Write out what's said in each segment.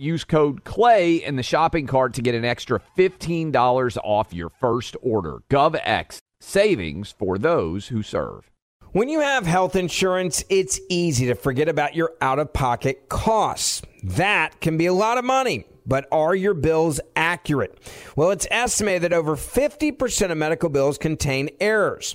Use code CLAY in the shopping cart to get an extra $15 off your first order. GovX, savings for those who serve. When you have health insurance, it's easy to forget about your out of pocket costs. That can be a lot of money. But are your bills accurate? Well, it's estimated that over 50% of medical bills contain errors.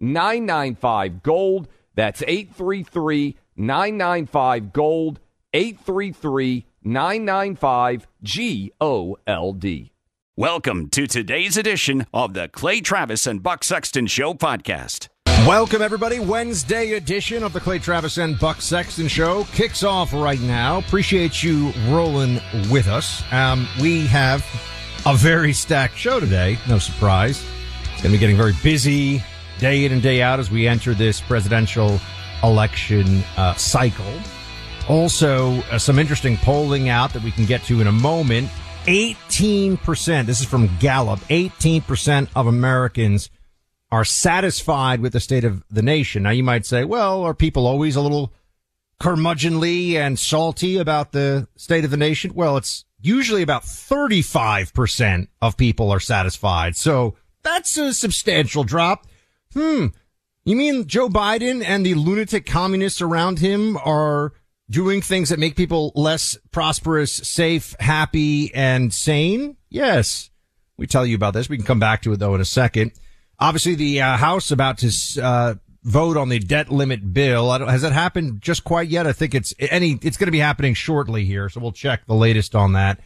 995 Gold. That's 833 995 Gold. 833 995 G O L D. Welcome to today's edition of the Clay Travis and Buck Sexton Show podcast. Welcome, everybody. Wednesday edition of the Clay Travis and Buck Sexton Show kicks off right now. Appreciate you rolling with us. Um, we have a very stacked show today. No surprise. It's going to be getting very busy day in and day out as we enter this presidential election uh, cycle. Also, uh, some interesting polling out that we can get to in a moment. 18%, this is from Gallup, 18% of Americans are satisfied with the state of the nation. Now, you might say, well, are people always a little curmudgeonly and salty about the state of the nation? Well, it's usually about 35% of people are satisfied. So that's a substantial drop. Hmm. You mean Joe Biden and the lunatic communists around him are doing things that make people less prosperous, safe, happy, and sane? Yes. We tell you about this. We can come back to it though in a second. Obviously, the uh, House about to uh, vote on the debt limit bill. has that happened just quite yet? I think it's any. It's going to be happening shortly here, so we'll check the latest on that.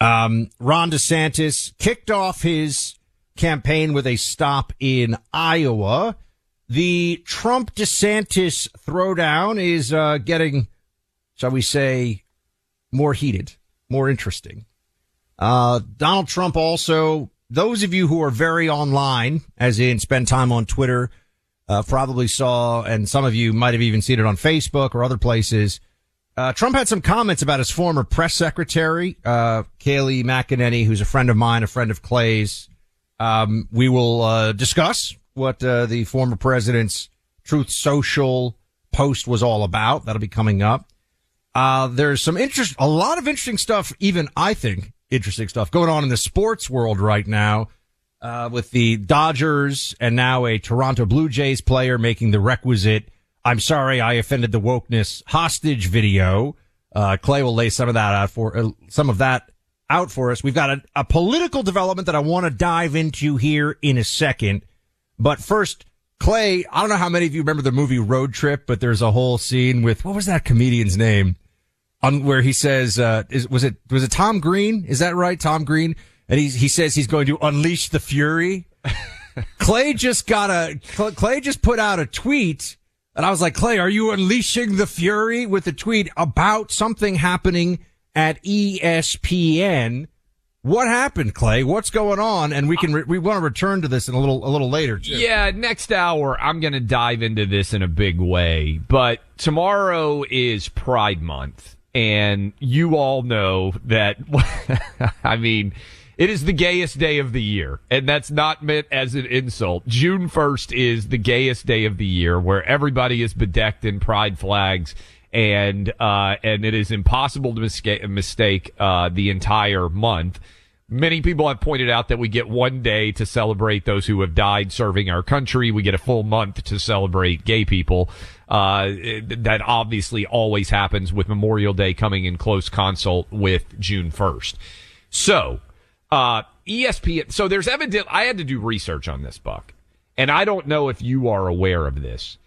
Um, Ron DeSantis kicked off his campaign with a stop in Iowa. The Trump DeSantis throwdown is uh, getting, shall we say, more heated, more interesting. Uh, Donald Trump also, those of you who are very online, as in spend time on Twitter, uh, probably saw, and some of you might have even seen it on Facebook or other places. Uh, Trump had some comments about his former press secretary, uh, Kayleigh McEnany, who's a friend of mine, a friend of Clay's. Um, we will uh, discuss what uh, the former president's Truth Social post was all about. That'll be coming up. Uh, there's some interest, a lot of interesting stuff, even I think interesting stuff going on in the sports world right now. Uh, with the Dodgers and now a Toronto Blue Jays player making the requisite, I'm sorry, I offended the wokeness hostage video. Uh, Clay will lay some of that out for, uh, some of that out for us. We've got a, a political development that I want to dive into here in a second. But first, Clay, I don't know how many of you remember the movie Road Trip, but there's a whole scene with, what was that comedian's name? On where he says, uh, is, was it, was it Tom Green? Is that right? Tom Green? And he, he says he's going to unleash the fury. Clay just got a, Clay just put out a tweet and I was like, Clay, are you unleashing the fury with a tweet about something happening at ESPN. What happened, Clay? What's going on? And we can re- we want to return to this in a little a little later. Too. Yeah, next hour I'm going to dive into this in a big way. But tomorrow is Pride Month, and you all know that. I mean, It is the gayest day of the year, and that's not meant as an insult. June 1st is the gayest day of the year where everybody is bedecked in pride flags and uh, and it is impossible to mistake, uh, the entire month. Many people have pointed out that we get one day to celebrate those who have died serving our country. We get a full month to celebrate gay people. Uh, that obviously always happens with Memorial Day coming in close consult with June 1st. So, uh, ESPN. So there's evident. I had to do research on this, Buck, and I don't know if you are aware of this.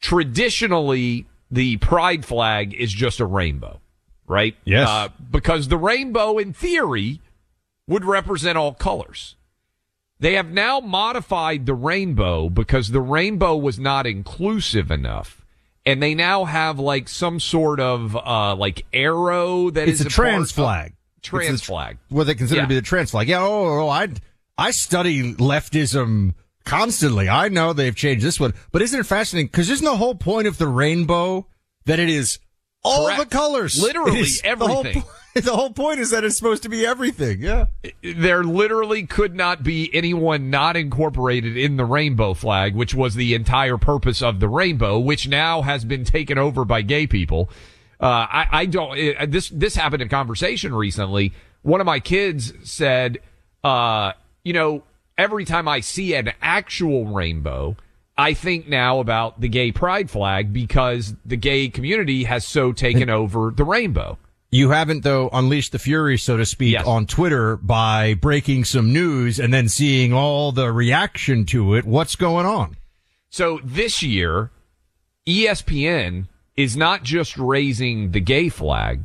Traditionally, the pride flag is just a rainbow, right? Yes. Uh, because the rainbow, in theory, would represent all colors. They have now modified the rainbow because the rainbow was not inclusive enough. And they now have like some sort of uh, like arrow that it's is a, trans flag. Trans It's flag. What they consider Yeah. to be the trans flag. Yeah. Oh, oh, I I study leftism constantly. I know they've changed this one, but isn't it fascinating? Because isn't the whole point of the rainbow that it is all Correct. the colors, Literally It is- The whole, everything. the whole point is that it's supposed to be everything. Yeah. there literally could not be anyone not incorporated in the rainbow flag, which was the entire purpose of the rainbow, which now has been taken over by gay people. Uh, I, I don't, it, this, this happened in conversation recently. One of my kids said, uh, you know, every time I see an actual rainbow, I think now about the gay pride flag because the gay community has so taken over the rainbow. You haven't though unleashed the fury, so to speak, Yes. on Twitter by breaking some news and then seeing all the reaction to it. What's going on? So this year, ESPN is not just raising the gay flag.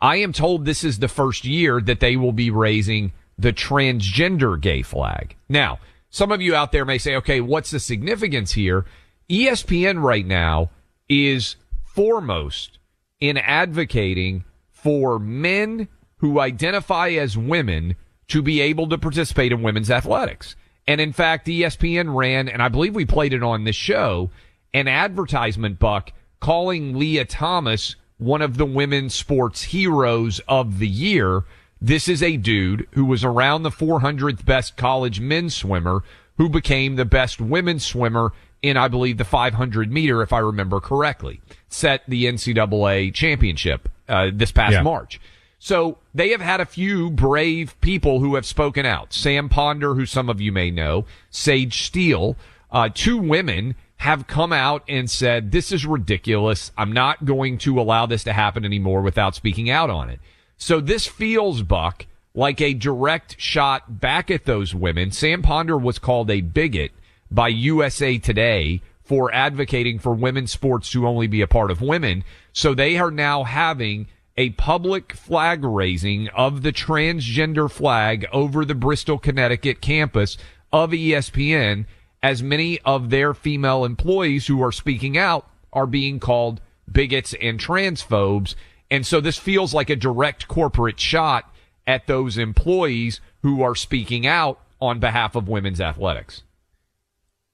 I am told this is the first year that they will be raising the transgender gay flag. Now, some of you out there may say, okay, what's the significance here? ESPN right now is foremost in advocating for men who identify as women to be able to participate in women's athletics. And in fact, ESPN ran, and I believe we played it on this show, an advertisement buck calling Lia Thomas one of the women's sports heroes of the year. This is a dude who was around the 400th best college men's swimmer who became the best women's swimmer in, I believe, the 500 meter, if I remember correctly, set the NCAA championship uh, this past Yeah. March. So they have had a few brave people who have spoken out. Sam Ponder, who some of you may know, Sage Steele, uh, two women have come out and said, this is ridiculous. I'm not going to allow this to happen anymore without speaking out on it. So this feels, Buck, like a direct shot back at those women. Sam Ponder was called a bigot by USA Today for advocating for women's sports to only be a part of women. So they are now having a public flag raising of the transgender flag over the Bristol, Connecticut campus of ESPN as many of their female employees who are speaking out are being called bigots and transphobes. And so this feels like a direct corporate shot at those employees who are speaking out on behalf of women's athletics.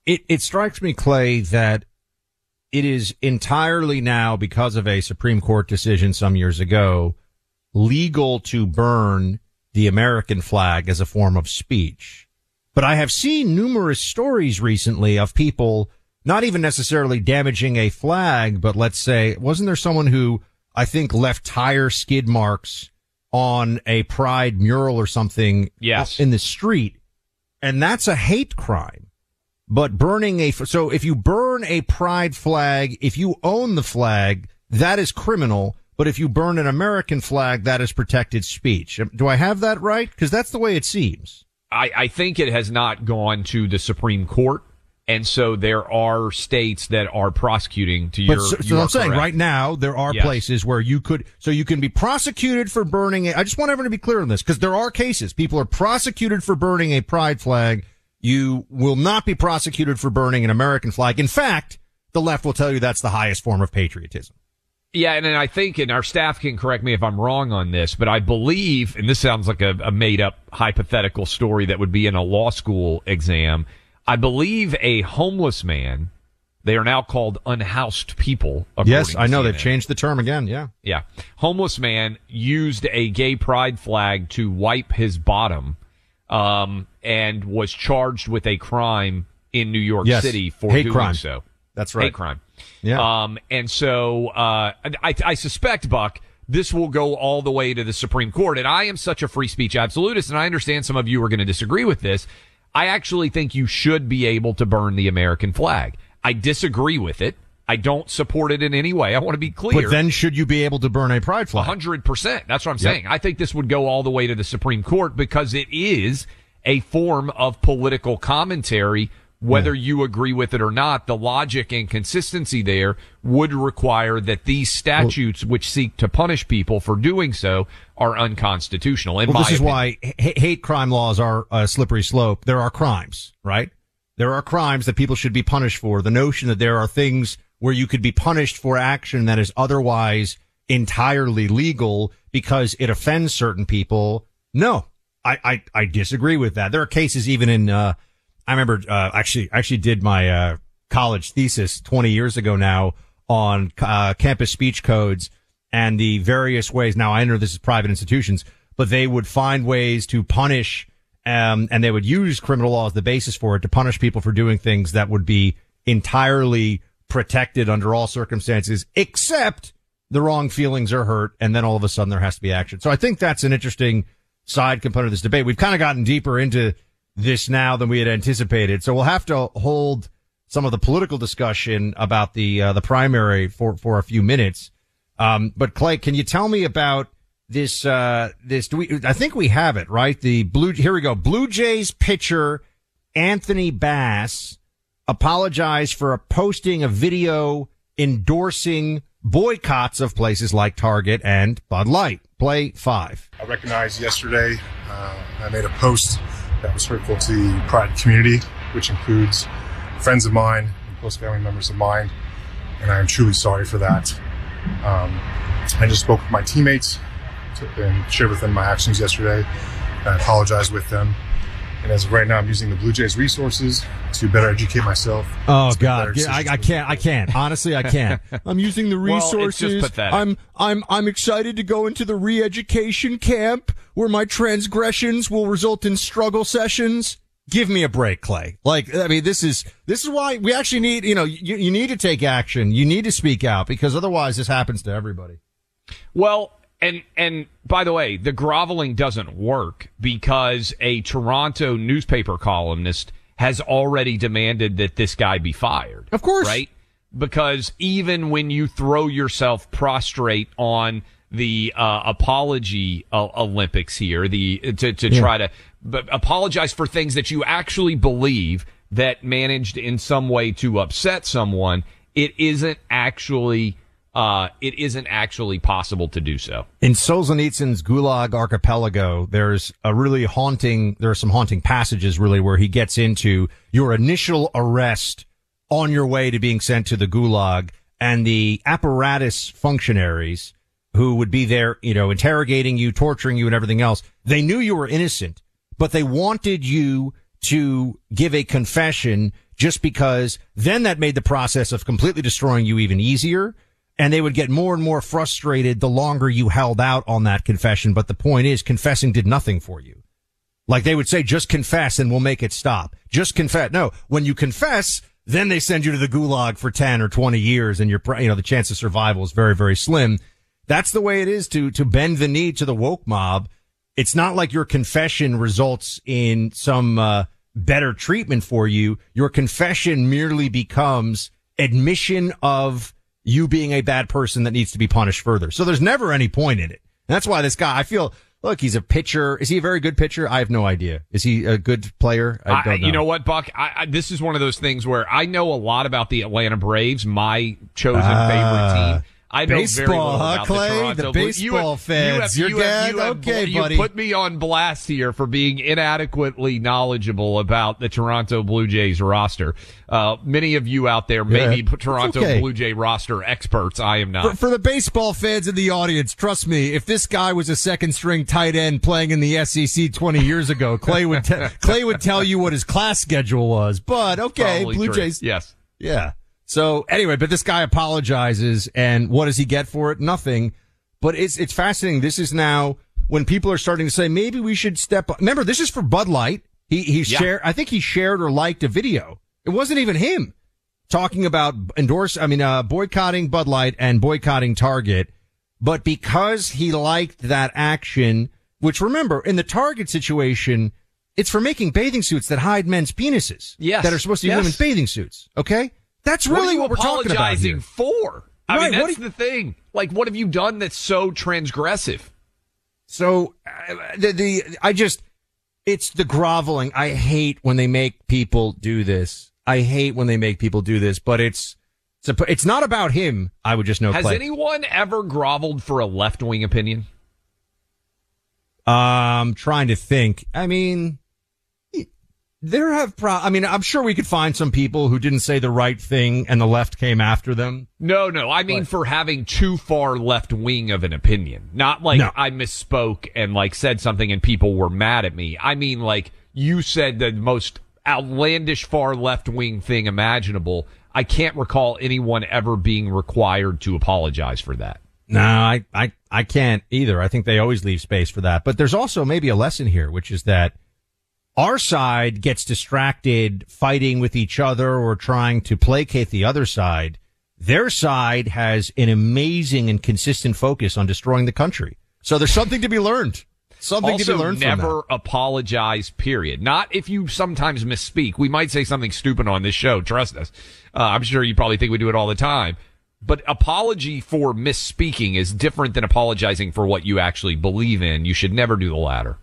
It it strikes me, Clay, that it is entirely now because of a Supreme Court decision some years ago legal to burn the American flag as a form of speech. But I have seen numerous stories recently of people not even necessarily damaging a flag, but let's say, wasn't there someone who I think left tire skid marks on a pride mural or something Yes. in the street? And that's a hate crime. But burning a, so if you burn a pride flag, if you own the flag, that is criminal. But if you burn an American flag, that is protected speech. Do I have that right? Because that's the way it seems. I, I think it has not gone to the Supreme Court. And so there are states that are prosecuting to But your. so, I'm saying right now there are Yes. places where you could, so you can be prosecuted for burning. A, I just want everyone to be clear on this because there are cases. People are prosecuted for burning a pride flag. You will not be prosecuted for burning an American flag. In fact, the left will tell you that's the highest form of patriotism. Yeah, and then I think, and our staff can correct me if I'm wrong on this, but I believe, and this sounds like a, a made up hypothetical story that would be in a law school exam. I believe a homeless man They are now called unhoused people. Yes, I know they've changed the term again. Yeah. Yeah. Homeless man used a gay pride flag to wipe his bottom, um, and was charged with a crime in New York Yes. City for Hate doing crime. so. That's right. Hate crime. Yeah. Um, and so, uh, I, I suspect, Buck, this will go all the way to the Supreme Court. And I am such a free speech absolutist, and I understand some of you are going to disagree with this. I actually think you should be able to burn the American flag. I disagree with it. I don't support it in any way. I want to be clear. But then should you be able to burn a pride flag? hundred percent. That's what I'm saying. I think this would go all the way to the Supreme Court because it is a form of political commentary. Whether you agree with it or not, the logic and consistency there would require that these statutes, which seek to punish people for doing so, are unconstitutional. Well, this is opinion. why h- hate crime laws are a slippery slope. There are crimes, right? There are crimes that people should be punished for. The notion that there are things where you could be punished for action that is otherwise entirely legal because it offends certain people. No, I, I, I disagree with that. There are cases even in, uh, I remember, uh, actually, I actually did my, uh, college thesis 20 years ago now on, uh, campus speech codes and the various ways. Now I know this is private institutions, but they would find ways to punish, um, and they would use criminal law as the basis for it to punish people for doing things that would be entirely protected under all circumstances, except the wrong feelings are hurt. And then all of a sudden there has to be action. So I think that's an interesting side component of this debate. We've kind of gotten deeper into this now than we had anticipated. So we'll have to hold some of the political discussion about the, uh, the primary for, for a few minutes. Um, but Clay, can you tell me about this, uh, this, do we, I think we have it, right? The blue, here we go. Blue Jays pitcher Anthony Bass apologized for a posting a video endorsing boycotts of places like Target and Bud Light. Play five. I recognized yesterday uh, I made a post that was hurtful to the Pride community, which includes friends of mine and close family members of mine, and I am truly sorry for that. Um, I just spoke with my teammates to, and shared with them my actions yesterday. And I apologized with them. And as of right now, I'm using the Blue Jays resources to better educate myself. Oh to make better God, I, I can't. I can't. Honestly, I can't. I'm using the Well, it's just resources. pathetic. I'm I'm I'm excited to go into the re-education camp where my transgressions will result in struggle sessions. Give me a break, Clay. Like, I mean, this is this is why we actually need. You know, you, you need to take action. You need to speak out because otherwise, this happens to everybody. Well, and and by the way, the groveling doesn't work because a Toronto newspaper columnist has already demanded that this guy be fired. Of course. right? Because even when you throw yourself prostrate on the uh, apology uh, Olympics here, the to to try to b- apologize for things that you actually believe that managed in some way to upset someone, it isn't actually uh, it isn't actually possible to do so. In Solzhenitsyn's Gulag Archipelago, there's a really haunting, there are some haunting passages really where he gets into your initial arrest on your way to being sent to the Gulag and the apparatus functionaries who would be there, you know, interrogating you, torturing you and everything else. They knew you were innocent, but they wanted you to give a confession just because then that made the process of completely destroying you even easier and they would get more and more frustrated the longer you held out on that confession. But the point is, confessing did nothing for you. Like they would say, just confess and we'll make it stop. Just confess. No, when you confess, then they send you to the gulag for 10 or 20 years and your, you know, the chance of survival is very, very slim. That's the way it is to, to bend the knee to the woke mob. It's not like your confession results in some, uh, better treatment for you. Your confession merely becomes admission of you being a bad person that needs to be punished further. So there's never any point in it. And that's why this guy, I feel, look, he's a pitcher. Is he a very good pitcher? I have no idea. Is he a good player? I don't know. You know what, Buck? I, I, this is one of those things where I know a lot about the Atlanta Braves, my chosen Ah, favorite team. I know very baseball, little huh, about Clay? the Toronto The baseball fans. You You're have, you have, good? you have, Okay, you buddy. put me on blast here for being inadequately knowledgeable about the Toronto Blue Jays roster. Uh, many of you out there may Yeah, be Toronto okay. Blue Jay roster experts. I am not. For, for the baseball fans in the audience, trust me, if this guy was a second string tight end playing in the SEC 20 years ago, Clay would, te- Clay would tell you what his class schedule was. But okay, Probably Blue true. Jays. Yes. Yeah. So anyway, but this guy apologizes, and what does he get for it? Nothing. But it's it's fascinating. This is now when people are starting to say maybe we should step. up. Remember, this is for Bud Light. He he Yeah. shared. I think he shared or liked a video. It wasn't even him talking about endorse. I mean, uh, boycotting Bud Light and boycotting Target. But because he liked that action, which remember in the Target situation, it's for making bathing suits that hide men's penises. Yes. that are supposed to be Yes. women's bathing suits. Okay, that's really what, you what, we're talking about apologizing here. for? I Right, mean, that's do the thing. Like, what have you done that's so transgressive? So uh, the the I just it's the groveling. I hate when they make people do this. I hate when they make people do this, but it's it's, it's not about him. I would just know. Has Clay. anyone ever groveled for a left wing opinion? Um, trying to think. I mean, there have. Pro- I mean, I'm sure we could find some people who didn't say the right thing and the left came after them. No, no. I mean, for having too far left wing of an opinion. Not like No. I misspoke and like said something and people were mad at me. I mean, like you said the most outlandish far left wing thing imaginable. I can't recall anyone ever being required to apologize for that. No, I, I, I can't either. I think they always leave space for that. But there's also maybe a lesson here, which is that our side gets distracted fighting with each other or trying to placate the other side. Their side has an amazing and consistent focus on destroying the country. So there's something to be learned. Something also, to be learned from never that. apologize. Period. Not if you sometimes misspeak. We might say something stupid on this show. Trust us. Uh, I'm sure you probably think we do it all the time. But apology for misspeaking is different than apologizing for what you actually believe in. You should never do the latter.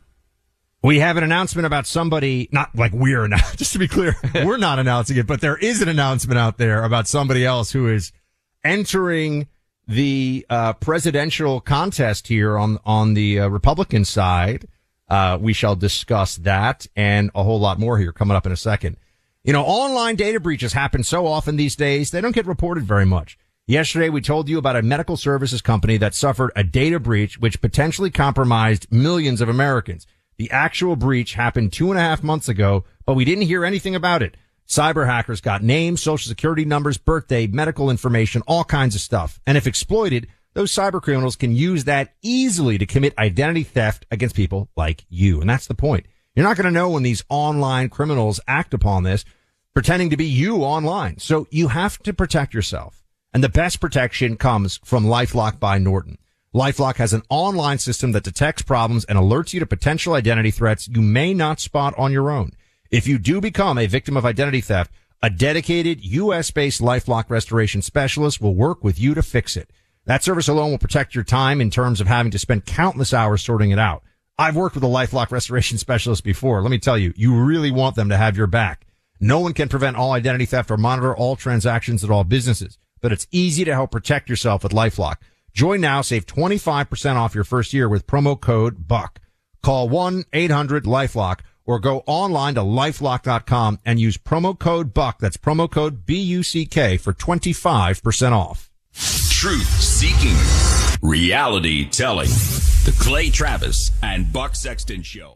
We have an announcement about somebody, not like we're not, just to be clear, we're not announcing it, but there is an announcement out there about somebody else who is entering the uh, presidential contest here on on the uh, Republican side. Uh, we shall discuss that and a whole lot more here coming up in a second. You know, online data breaches happen so often these days, they don't get reported very much. Yesterday, we told you about a medical services company that suffered a data breach which potentially compromised millions of Americans. The actual breach happened two and a half months ago, but we didn't hear anything about it. Cyber hackers got names, social security numbers, birthday, medical information, all kinds of stuff. And if exploited, those cyber criminals can use that easily to commit identity theft against people like you. And that's the point. You're not going to know when these online criminals act upon this, pretending to be you online. So you have to protect yourself. And the best protection comes from LifeLock by Norton. LifeLock has an online system that detects problems and alerts you to potential identity threats you may not spot on your own. If you do become a victim of identity theft, a dedicated U.S. based LifeLock restoration specialist will work with you to fix it. That service alone will protect your time in terms of having to spend countless hours sorting it out. I've worked with a LifeLock restoration specialist before. Let me tell you, you really want them to have your back. No one can prevent all identity theft or monitor all transactions at all businesses, but it's easy to help protect yourself with LifeLock. Join now, save 25% off your first year with promo code BUCK. Call 1-800-LifeLock or go online to lifelock.com and use promo code BUCK. That's promo code B-U-C-K for 25% off. Truth seeking, reality telling. The Clay Travis and Buck Sexton Show.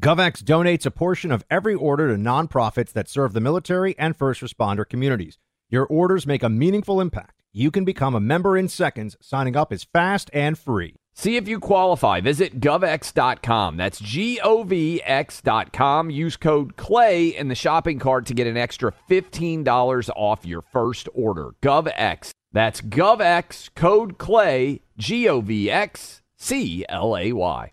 GovX donates a portion of every order to nonprofits that serve the military and first responder communities. Your orders make a meaningful impact. You can become a member in seconds. Signing up is fast and free. See if you qualify. Visit govx.com. That's G O V X.com. Use code CLAY in the shopping cart to get an extra $15 off your first order. GovX. That's GovX, code CLAY, G O V X C L A Y.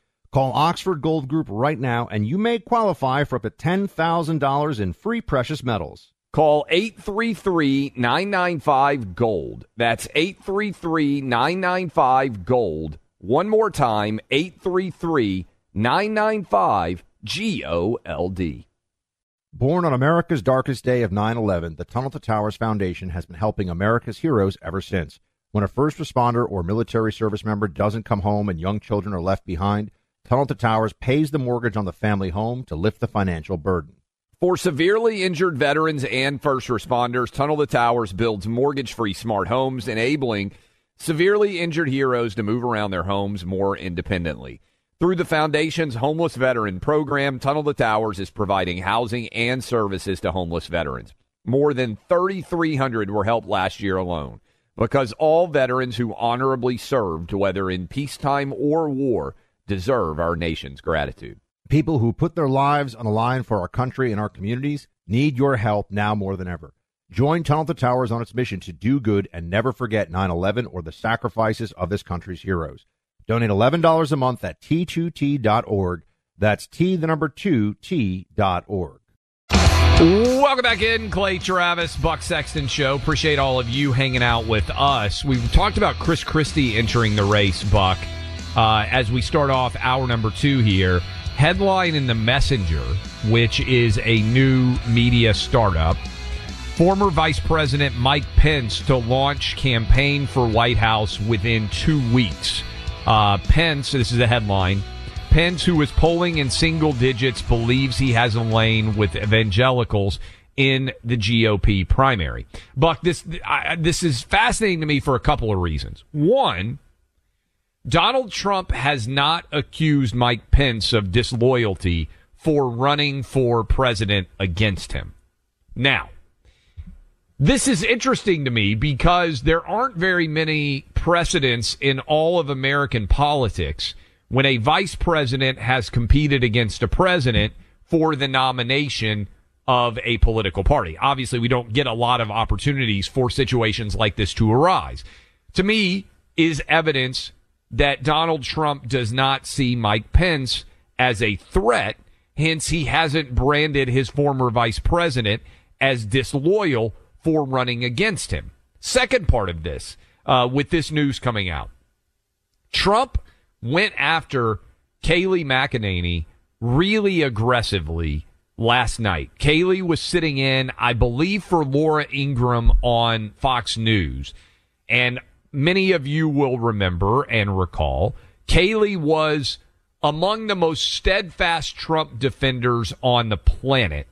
Call Oxford Gold Group right now and you may qualify for up to $10,000 in free precious metals. Call 833 995 Gold. That's 833 995 Gold. One more time 833 995 G O L D. Born on America's darkest day of 9 11, the Tunnel to Towers Foundation has been helping America's heroes ever since. When a first responder or military service member doesn't come home and young children are left behind, Tunnel to Towers pays the mortgage on the family home to lift the financial burden. For severely injured veterans and first responders, Tunnel to Towers builds mortgage free smart homes, enabling severely injured heroes to move around their homes more independently. Through the Foundation's Homeless Veteran Program, Tunnel to Towers is providing housing and services to homeless veterans. More than 3,300 were helped last year alone because all veterans who honorably served, whether in peacetime or war, deserve our nation's gratitude. People who put their lives on the line for our country and our communities need your help now more than ever. Join Tunnel to Towers on its mission to do good and never forget 9 11 or the sacrifices of this country's heroes. Donate $11 a month at t2t.org. That's T, the number 2, T.org. Welcome back in, Clay Travis, Buck Sexton Show. Appreciate all of you hanging out with us. We've talked about Chris Christie entering the race, Buck, uh, as we start off hour number two here headline in the Messenger, which is a new media startup. Former Vice President Mike Pence to launch campaign for White House within two weeks. Uh, Pence, this is a headline. Pence, who is polling in single digits, believes he has a lane with evangelicals in the GOP primary. Buck, this I, this is fascinating to me for a couple of reasons. One, Donald Trump has not accused Mike Pence of disloyalty for running for president against him. Now, this is interesting to me because there aren't very many precedents in all of American politics when a vice president has competed against a president for the nomination of a political party. Obviously, we don't get a lot of opportunities for situations like this to arise. To me, is evidence that Donald Trump does not see Mike Pence as a threat. Hence, he hasn't branded his former vice president as disloyal for running against him. Second part of this, uh, with this news coming out, Trump went after Kayleigh McEnany really aggressively last night. Kayleigh was sitting in, I believe, for Laura Ingraham on Fox News. And many of you will remember and recall, Kayleigh was among the most steadfast Trump defenders on the planet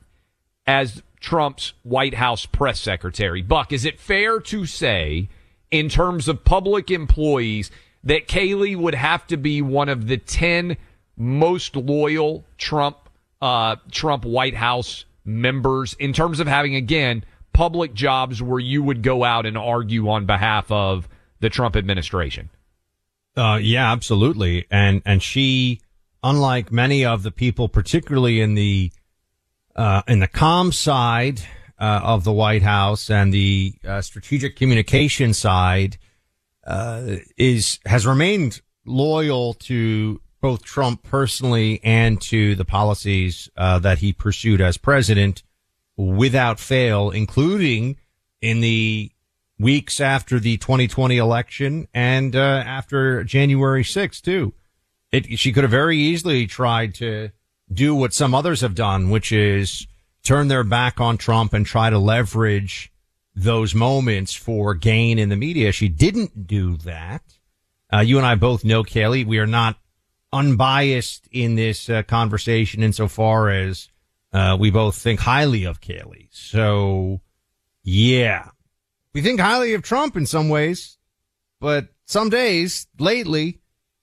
as Trump's White House press secretary. Buck, is it fair to say, in terms of public employees, that Kayleigh would have to be one of the 10 most loyal Trump, uh, Trump White House members in terms of having, again, public jobs where you would go out and argue on behalf of the Trump administration. Uh, yeah, absolutely. And, and she, unlike many of the people, particularly in the, uh, in the com side, uh, of the White House and the uh, strategic communication side, uh, is, has remained loyal to both Trump personally and to the policies, uh, that he pursued as president without fail, including in the weeks after the 2020 election and uh, after January 6th, too. It, she could have very easily tried to do what some others have done, which is turn their back on Trump and try to leverage those moments for gain in the media. She didn't do that. Uh, you and I both know Kayleigh. We are not unbiased in this uh, conversation insofar as uh, we both think highly of Kayleigh. So, yeah, we think highly of Trump in some ways, but some days lately,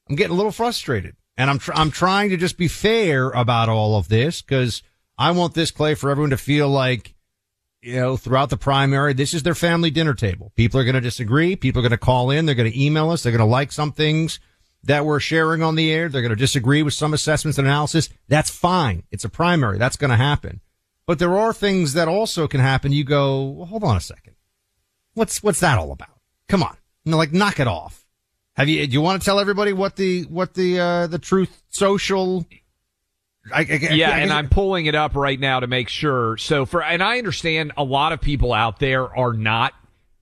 I'm getting a little frustrated and I'm, tr- I'm trying to just be fair about all of this because I want this Clay for everyone to feel like, you know, throughout the primary, this is their family dinner table. People are going to disagree. People are going to call in. They're going to email us. They're going to like some things that we're sharing on the air. They're going to disagree with some assessments and analysis. That's fine. It's a primary. That's going to happen. But there are things that also can happen. You go, well, hold on a second. What's, what's that all about? Come on. You know, like knock it off. Have you, do you want to tell everybody what the, what the, uh, the truth social I, I, yeah, I, and I'm pulling it up right now to make sure. So for and I understand a lot of people out there are not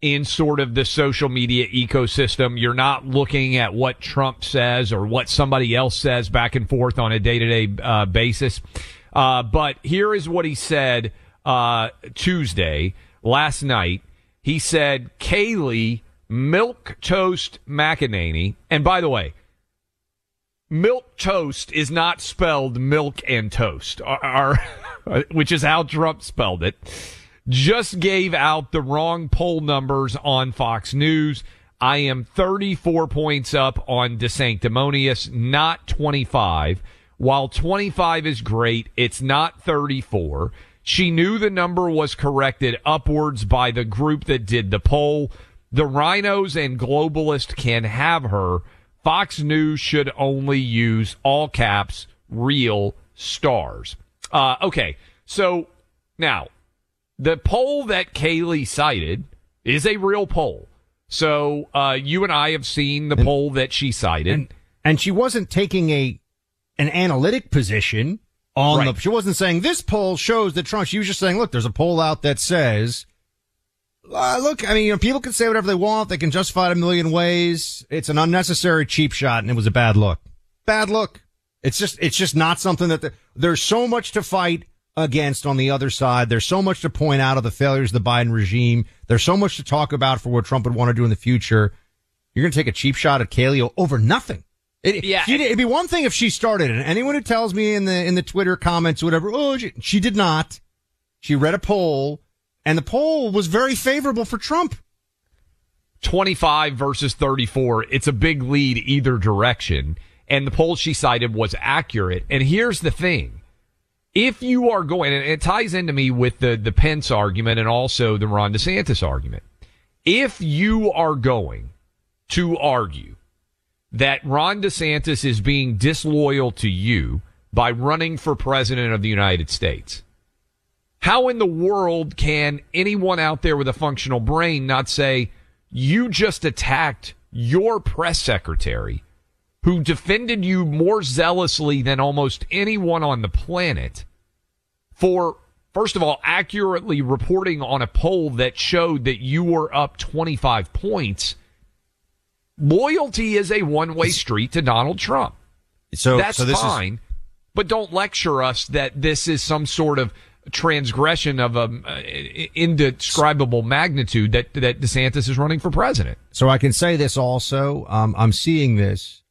in sort of the social media ecosystem. You're not looking at what Trump says or what somebody else says back and forth on a day to day basis. Uh, but here is what he said uh, Tuesday last night. He said Kayleigh Milk Toast McEnany, and by the way, milk toast is not spelled milk and toast, which is how Trump spelled it. Just gave out the wrong poll numbers on Fox News. I am 34 points up on DeSanctimonious, not 25. While 25 is great, it's not 34. She knew the number was corrected upwards by the group that did the poll. The RINOs and globalists can have her Fox News should only use all caps real stars. Uh, okay, so now the poll that Kayleigh cited is a real poll. So uh, you and I have seen the and, poll that she cited, and, and, she wasn't taking a an analytic position on right. the. She wasn't saying this poll shows that Trump. She was just saying, look, there's a poll out that says uh, look, I mean, you know, people can say whatever they want. They can justify it a million ways. It's an unnecessary cheap shot, and it was a bad look. Bad look. It's just, it's just not something that the, there's so much to fight against on the other side. There's so much to point out of the failures of the Biden regime. There's so much to talk about for what Trump would want to do in the future. You're going to take a cheap shot at Kayleigh over nothing. It, yeah, it'd be one thing if she started it. Anyone who tells me in the in the Twitter comments, whatever, oh, she, she did not. She read a poll and the poll was very favorable for Trump. 25 versus 34. It's a big lead either direction. And the poll she cited was accurate. And here's the thing. If you are going, and it ties into me with the, the Pence argument and also the Ron DeSantis argument. If you are going to argue that Ron DeSantis is being disloyal to you by running for president of the United States, how in the world can anyone out there with a functional brain not say, you just attacked your press secretary who defended you more zealously than almost anyone on the planet for, first of all, accurately reporting on a poll that showed that you were up 25 points. Loyalty is a one way street to Donald Trump. So that's so fine, is- but don't lecture us that this is some sort of transgression of a uh, indescribable magnitude that that DeSantis is running for president. So I can say this also. Um, I'm seeing this,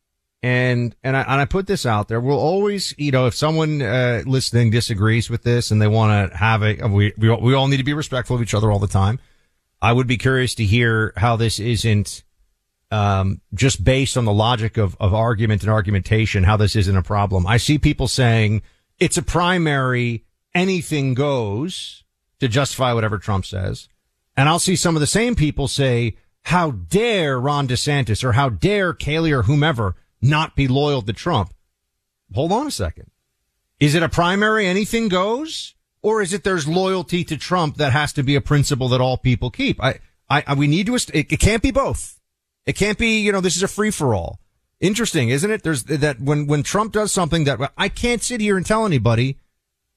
and and I and I put this out there. We'll always, you know, if someone uh, listening disagrees with this and they want to have a, we we we all need to be respectful of each other all the time. I would be curious to hear how this isn't. Um, just based on the logic of, of argument and argumentation, how this isn't a problem. I see people saying it's a primary anything goes to justify whatever Trump says. And I'll see some of the same people say, how dare Ron DeSantis or how dare Kayleigh or whomever not be loyal to Trump? Hold on a second. Is it a primary anything goes? Or is it there's loyalty to Trump that has to be a principle that all people keep? I, I, we need to, it, it can't be both. It can't be, you know, this is a free for all. Interesting, isn't it? There's that when, when Trump does something that I can't sit here and tell anybody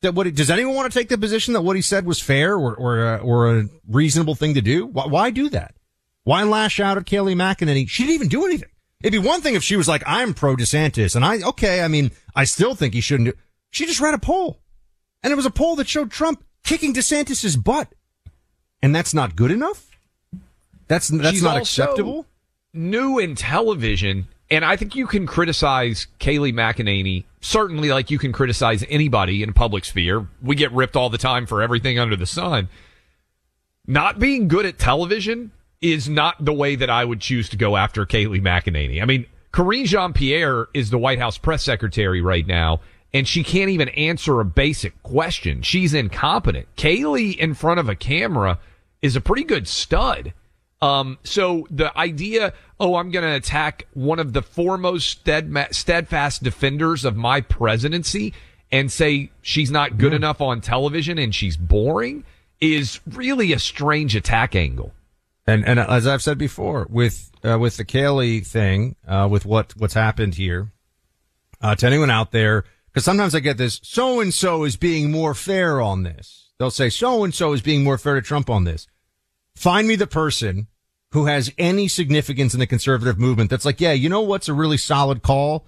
that what does anyone want to take the position that what he said was fair or or uh, or a reasonable thing to do? Why, why, do that? Why lash out at Kayleigh McEnany? She didn't even do anything. It'd be one thing if she was like, "I'm pro DeSantis," and I okay, I mean, I still think he shouldn't. do She just read a poll, and it was a poll that showed Trump kicking DeSantis's butt, and that's not good enough. That's that's She's not acceptable. New in television and I think you can criticize Kayleigh McEnany, certainly like you can criticize anybody in public sphere. We get ripped all the time for everything under the sun. Not being good at television is not the way that I would choose to go after Kayleigh McEnany. I mean, Karine Jean Pierre is the White House press secretary right now, and she can't even answer a basic question. She's incompetent. Kayleigh in front of a camera is a pretty good stud. Um, so the idea, oh, I'm going to attack one of the foremost steadfast defenders of my presidency and say she's not good mm. enough on television and she's boring is really a strange attack angle. And and as I've said before, with uh, with the Kayleigh thing, uh, with what what's happened here, uh, to anyone out there, because sometimes I get this, so and so is being more fair on this. They'll say so and so is being more fair to Trump on this. Find me the person who has any significance in the conservative movement that's like, yeah, you know what's a really solid call?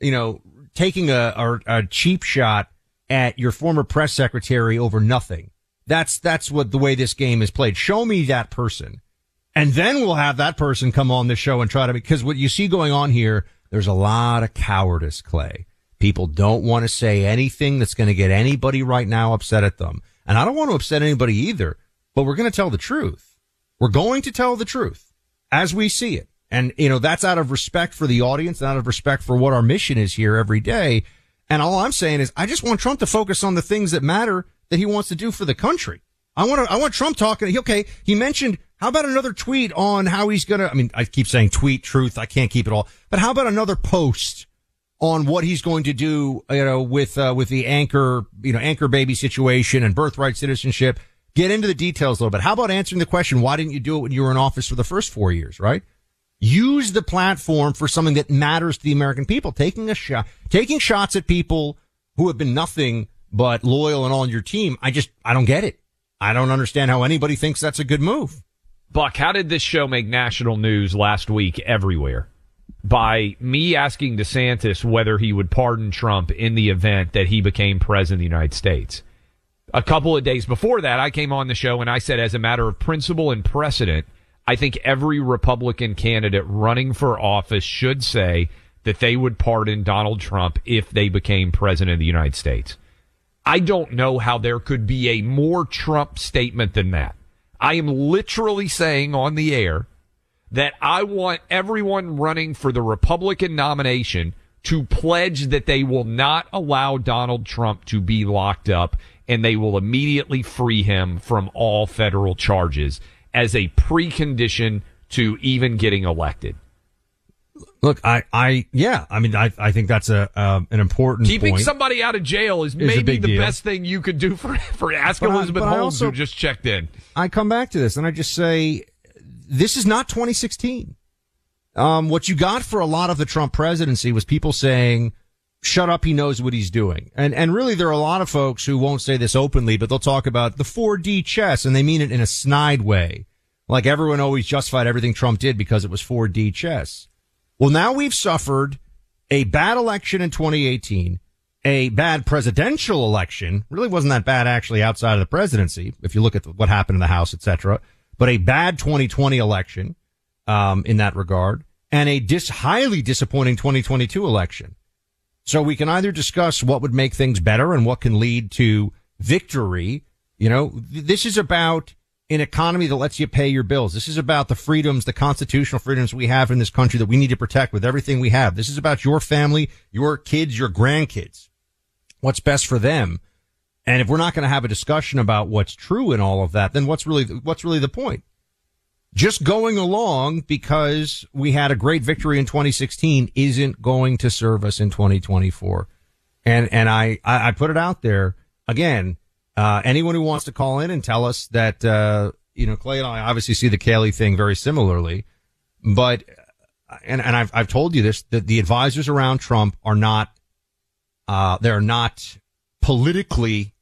You know, taking a, a, a cheap shot at your former press secretary over nothing. That's, that's what the way this game is played. Show me that person. And then we'll have that person come on the show and try to, because what you see going on here, there's a lot of cowardice, Clay. People don't want to say anything that's going to get anybody right now upset at them. And I don't want to upset anybody either, but we're going to tell the truth. We're going to tell the truth as we see it. And, you know, that's out of respect for the audience and out of respect for what our mission is here every day. And all I'm saying is I just want Trump to focus on the things that matter that he wants to do for the country. I want to, I want Trump talking. Okay. He mentioned, how about another tweet on how he's going to, I mean, I keep saying tweet truth. I can't keep it all, but how about another post on what he's going to do, you know, with, uh, with the anchor, you know, anchor baby situation and birthright citizenship? Get into the details a little bit. How about answering the question, why didn't you do it when you were in office for the first four years, right? Use the platform for something that matters to the American people. Taking a shot, taking shots at people who have been nothing but loyal and on your team. I just, I don't get it. I don't understand how anybody thinks that's a good move. Buck, how did this show make national news last week everywhere? By me asking DeSantis whether he would pardon Trump in the event that he became president of the United States. A couple of days before that, I came on the show and I said, as a matter of principle and precedent, I think every Republican candidate running for office should say that they would pardon Donald Trump if they became president of the United States. I don't know how there could be a more Trump statement than that. I am literally saying on the air that I want everyone running for the Republican nomination to pledge that they will not allow Donald Trump to be locked up and they will immediately free him from all federal charges as a precondition to even getting elected. Look, I, I, yeah, I mean, I, I think that's a, uh, an important Keeping point. somebody out of jail is, is maybe the deal. best thing you could do for, for ask but Elizabeth I, Holmes also, who just checked in. I come back to this and I just say, this is not 2016. Um, what you got for a lot of the Trump presidency was people saying, shut up, he knows what he's doing. And, and really there are a lot of folks who won't say this openly, but they'll talk about the 4D chess and they mean it in a snide way. Like everyone always justified everything Trump did because it was 4D chess. Well, now we've suffered a bad election in 2018, a bad presidential election. Really wasn't that bad actually outside of the presidency. If you look at what happened in the House, etc., but a bad 2020 election, um, in that regard and a dis- highly disappointing 2022 election. So we can either discuss what would make things better and what can lead to victory. You know, this is about an economy that lets you pay your bills. This is about the freedoms, the constitutional freedoms we have in this country that we need to protect with everything we have. This is about your family, your kids, your grandkids. What's best for them. And if we're not going to have a discussion about what's true in all of that, then what's really, what's really the point? Just going along because we had a great victory in 2016 isn't going to serve us in 2024. And, and I, I, put it out there again uh, anyone who wants to call in and tell us that, uh, you know, Clay and I obviously see the Kayleigh thing very similarly, but, and, and I've, I've told you this, that the advisors around Trump are not, uh, they're not politically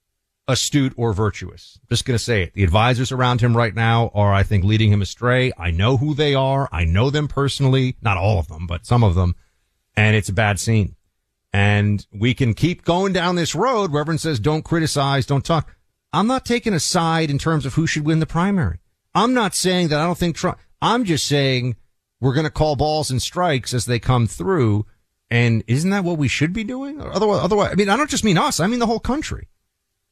astute or virtuous. Just going to say it. The advisors around him right now are, I think, leading him astray. I know who they are. I know them personally. Not all of them, but some of them. And it's a bad scene. And we can keep going down this road Reverend says, don't criticize, don't talk. I'm not taking a side in terms of who should win the primary. I'm not saying that I don't think Trump, I'm just saying we're going to call balls and strikes as they come through. And isn't that what we should be doing? Otherwise, otherwise, I mean, I don't just mean us. I mean the whole country.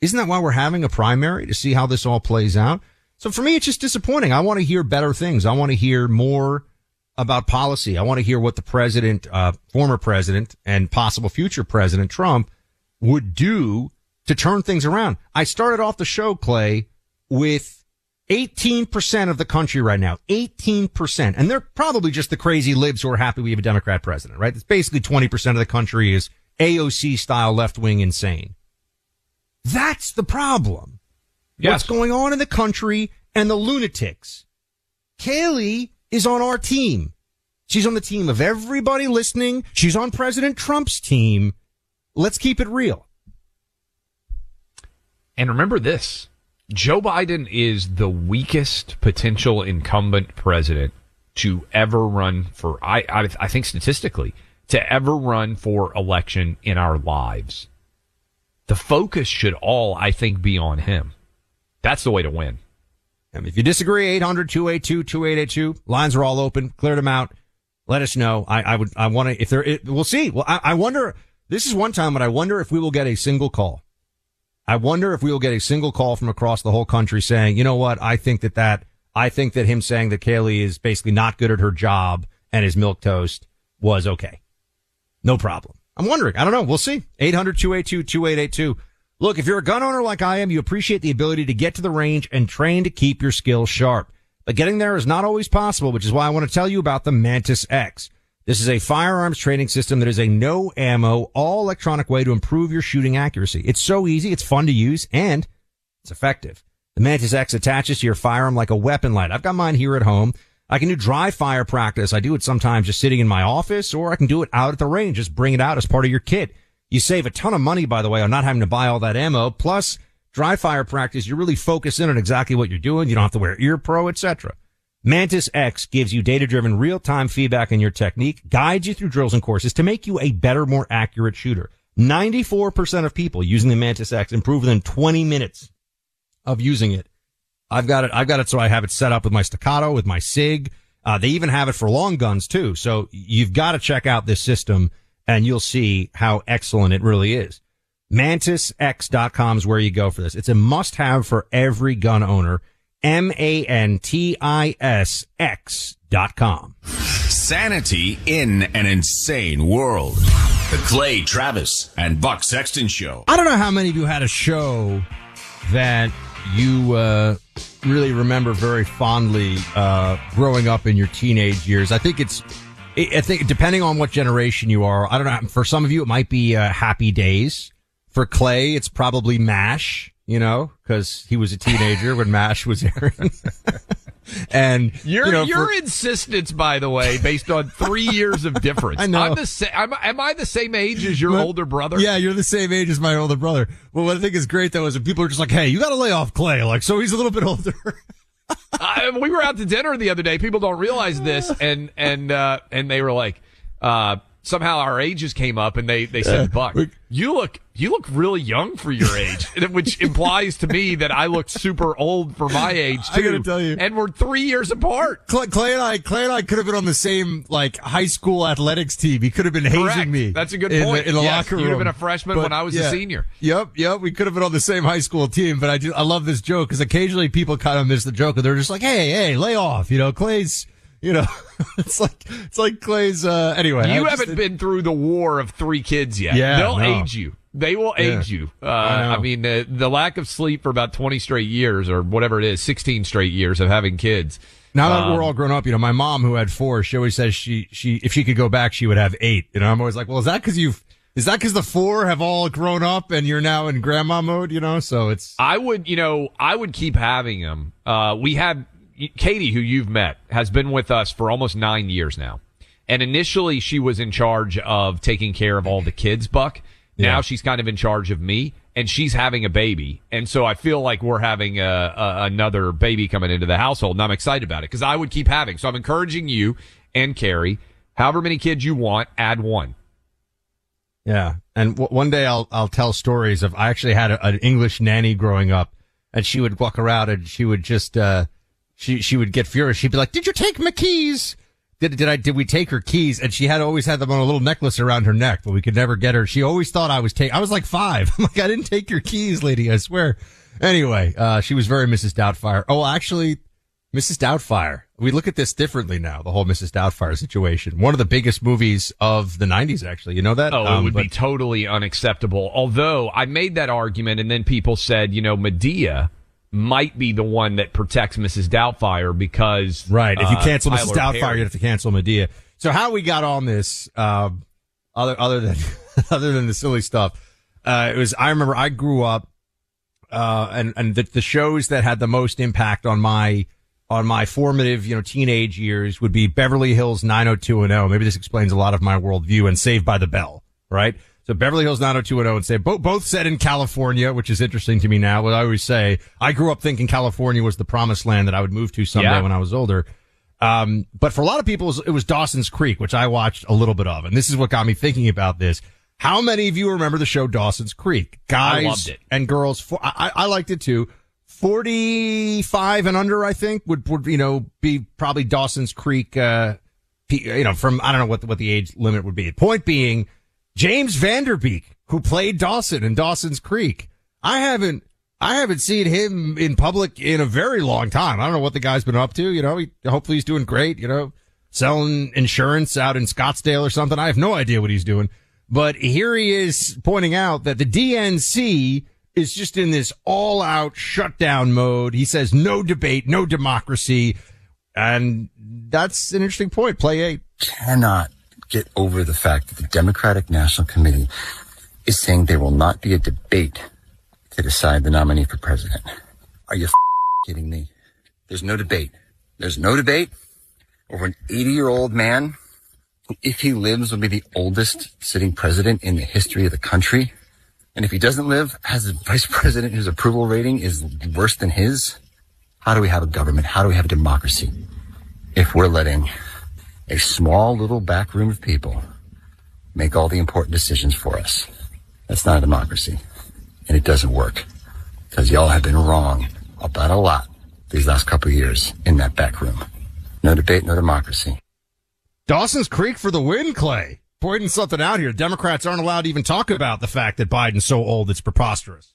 Isn't that why we're having a primary to see how this all plays out? So for me, it's just disappointing. I want to hear better things. I want to hear more about policy. I want to hear what the president, uh, former president and possible future president Trump would do to turn things around. I started off the show, Clay, with 18% of the country right now. 18%. And they're probably just the crazy libs who are happy we have a Democrat president, right? It's basically 20% of the country is AOC style left wing insane. That's the problem. Yes. What's going on in the country and the lunatics. Kayleigh is on our team. She's on the team of everybody listening. She's on President Trump's team. Let's keep it real. And remember this Joe Biden is the weakest potential incumbent president to ever run for, I, I, I think statistically, to ever run for election in our lives. The focus should all, I think, be on him. That's the way to win. And if you disagree, 800 282 2882. Lines are all open. Cleared them out. Let us know. I, I would, I want to, if there, it, we'll see. Well, I, I wonder, this is one time, but I wonder if we will get a single call. I wonder if we will get a single call from across the whole country saying, you know what? I think that that, I think that him saying that Kayleigh is basically not good at her job and is milk toast was okay. No problem. I'm wondering. I don't know. We'll see. 800 282 2882. Look, if you're a gun owner like I am, you appreciate the ability to get to the range and train to keep your skills sharp. But getting there is not always possible, which is why I want to tell you about the Mantis X. This is a firearms training system that is a no ammo, all electronic way to improve your shooting accuracy. It's so easy, it's fun to use, and it's effective. The Mantis X attaches to your firearm like a weapon light. I've got mine here at home. I can do dry fire practice. I do it sometimes just sitting in my office, or I can do it out at the range. Just bring it out as part of your kit. You save a ton of money, by the way, on not having to buy all that ammo. Plus, dry fire practice, you really focus in on exactly what you're doing. You don't have to wear ear pro, etc. Mantis X gives you data-driven real-time feedback on your technique, guides you through drills and courses to make you a better, more accurate shooter. 94% of people using the Mantis X improve within 20 minutes of using it. I've got it, I've got it so I have it set up with my staccato, with my SIG. Uh, they even have it for long guns too. So you've got to check out this system and you'll see how excellent it really is. MantisX.com is where you go for this. It's a must have for every gun owner. M-A-N-T-I-S-X dot com. Sanity in an insane world. The Clay Travis and Buck Sexton Show. I don't know how many of you had a show that you uh, really remember very fondly uh, growing up in your teenage years. I think it's, I think depending on what generation you are, I don't know. For some of you, it might be uh, Happy Days. For Clay, it's probably MASH. You know, because he was a teenager when MASH was airing. and Your you know, your for- insistence, by the way, based on three years of difference. I know. I'm the sa- I'm, am I the same age as your But- older brother? Yeah, you're the same age as my older brother. Well, what I think is great though is that people are just like, "Hey, you got to lay off Clay." Like, so he's a little bit older. I, we were out to dinner the other day. People don't realize this, and and uh, and they were like, uh, somehow our ages came up, and they they said, "Buck, you look you look really young for your age," which implies to me that I look super old for my age too. I gotta tell you. and we're three years apart. Clay, Clay and I, Clay and I could have been on the same like high school athletics team. He could have been hazing me. That's a good in point. The, in the Yes, locker room. you'd have been a freshman But, when I was a senior. Yep, yep. We could have been on the same high school team. But I do, I love this joke because occasionally people kind of miss the joke and they're just like, "Hey, hey, lay off." You know, Clay's. You know, it's like it's like Clay's. uh Anyway, You I haven't been through the war of three kids yet. Yeah, they'll no. age you. They will Yeah. age you. Uh, I. I, mean, uh, the lack of sleep for about 20 straight years or whatever it is, 16 straight years of having kids. Now that Um, we're all grown up, you know, my mom who had four, she always says she, she, if she could go back, she would have eight. And I'm always like, well, is that cause you've, is that cause the four have all grown up and you're now in grandma mode, you know? So it's, I would, you know, I would keep having them. Uh, we had Katie, who you've met, has been with us for almost nine years now. And initially she was in charge of taking care of all the kids, Buck. Now Yeah. she's kind of in charge of me and she's having a baby. And so I feel like we're having a, a, another baby coming into the household and I'm excited about it because I would keep having. So I'm encouraging you and Carrie, however many kids you want, add one. yeah. And w- one day I'll, I'll tell stories of, I actually had a, an English nanny growing up and she would walk around and she would just, uh, she, she would get furious. She'd be like, did you take my keys? Did, did I, did we take her keys? And she had always had them on a little necklace around her neck, but we could never get her. She always thought I was take, I was like five. I'm like, I didn't take your keys, lady. I swear. Anyway, uh, she was very Mrs. Doubtfire. Oh, actually, Mrs. Doubtfire. we look at this differently now. The whole Mrs. Doubtfire situation. One of the biggest movies of the '90s, actually. You know that? Oh, it Um, would be totally unacceptable. Although I made that argument, and then people said, you know, Madea might be the one that protects Mrs. Doubtfire because right. If you uh, cancel Mrs. Tyler Doubtfire, Perry- you have to cancel Madea. So how we got on this, um, other other than other than the silly stuff, uh, it was. I remember I grew up, uh, and and the, the shows that had the most impact on my on my formative, you know, teenage years would be Beverly Hills 90210. Maybe this explains a lot of my worldview and Saved by the Bell, right? So Beverly Hills 90210 and say both, both set in California, which is interesting to me now. What I always say, I grew up thinking California was the promised land that I would move to someday Yeah. when I was older. Um, but for a lot of people, it was, Dawson's Creek, which I watched a little bit of. And this is what got me thinking about this. How many of you remember the show Dawson's Creek? Guys and girls. For, I, I I liked it too. 45 and under, I think would, would, you know, be probably Dawson's Creek, uh, you know, from, I don't know what the, what the age limit would be. Point being, James Van Der Beek, who played Dawson in Dawson's Creek. I haven't, I haven't seen him in public in a very long time. I don't know what the guy's been up to. You know, he, hopefully he's doing great, you know, selling insurance out in Scottsdale or something. I have no idea what he's doing. But here he is pointing out that the DNC is just in this all out shutdown mode. He says no debate, no democracy. And that's an interesting point. Play eight. cannot get over the fact that the Democratic National Committee is saying there will not be a debate to decide the nominee for president. Are you kidding me? There's no debate. There's no debate over an 80 year old man who, if he lives, will be the oldest sitting president in the history of the country. And if he doesn't live, has a vice president whose approval rating is worse than his. How do we have a government? How do we have a democracy if we're letting a small little back room of people make all the important decisions for us. That's not a democracy. And it doesn't work. Because y'all have been wrong about a lot these last couple years in that back room. No debate, no democracy. Dawson's Creek for the win, Clay. Pointing something out here. Democrats aren't allowed to even talk about the fact that Biden's so old it's preposterous.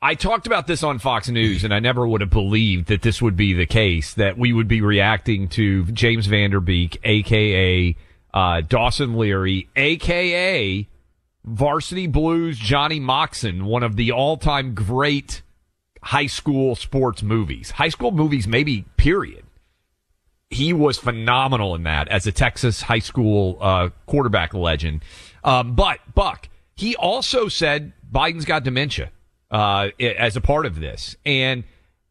I talked about this on Fox News, and I never would have believed that this would be the case, that we would be reacting to James Van Der Beek, aka uh, Dawson Leary, aka Varsity Blues Johnny Moxon, one of the all-time great high school sports movies. High school movies, maybe, period. He was phenomenal in that as a Texas high school uh, quarterback legend. Um, but, Buck, he also said Biden's got dementia uh, as a part of this. And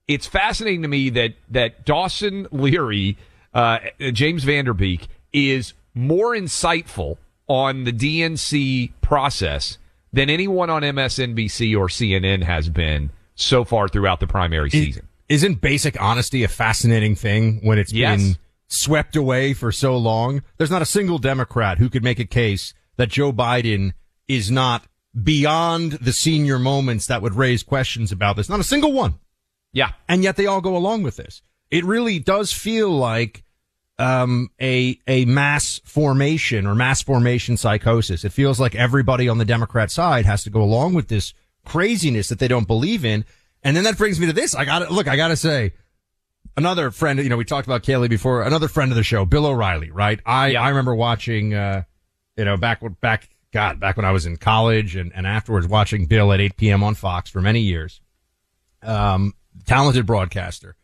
it's fascinating to me that, that Dawson Leary, uh, James Van Der Beek, is more insightful on the DNC process than anyone on MSNBC or CNN has been so far throughout the primary season. Isn't basic honesty a fascinating thing when it's Yes. been swept away for so long? There's not a single Democrat who could make a case that Joe Biden is not beyond the senior moments that would raise questions about this. Not a single one. Yeah. and yet they all go along with this. It really does feel like um, a a mass formation or mass formation psychosis. It feels like everybody on the Democrat side has to go along with this craziness that they don't believe in. And then that brings me to this. I got to look. I got to say, another friend. You know, we talked about Kayleigh before. Another friend of the show, Bill O'Reilly. Right? I I remember watching. Uh, you know, back back God, back when I was in college and and afterwards watching Bill at 8 p.m. on Fox for many years um, talented broadcaster.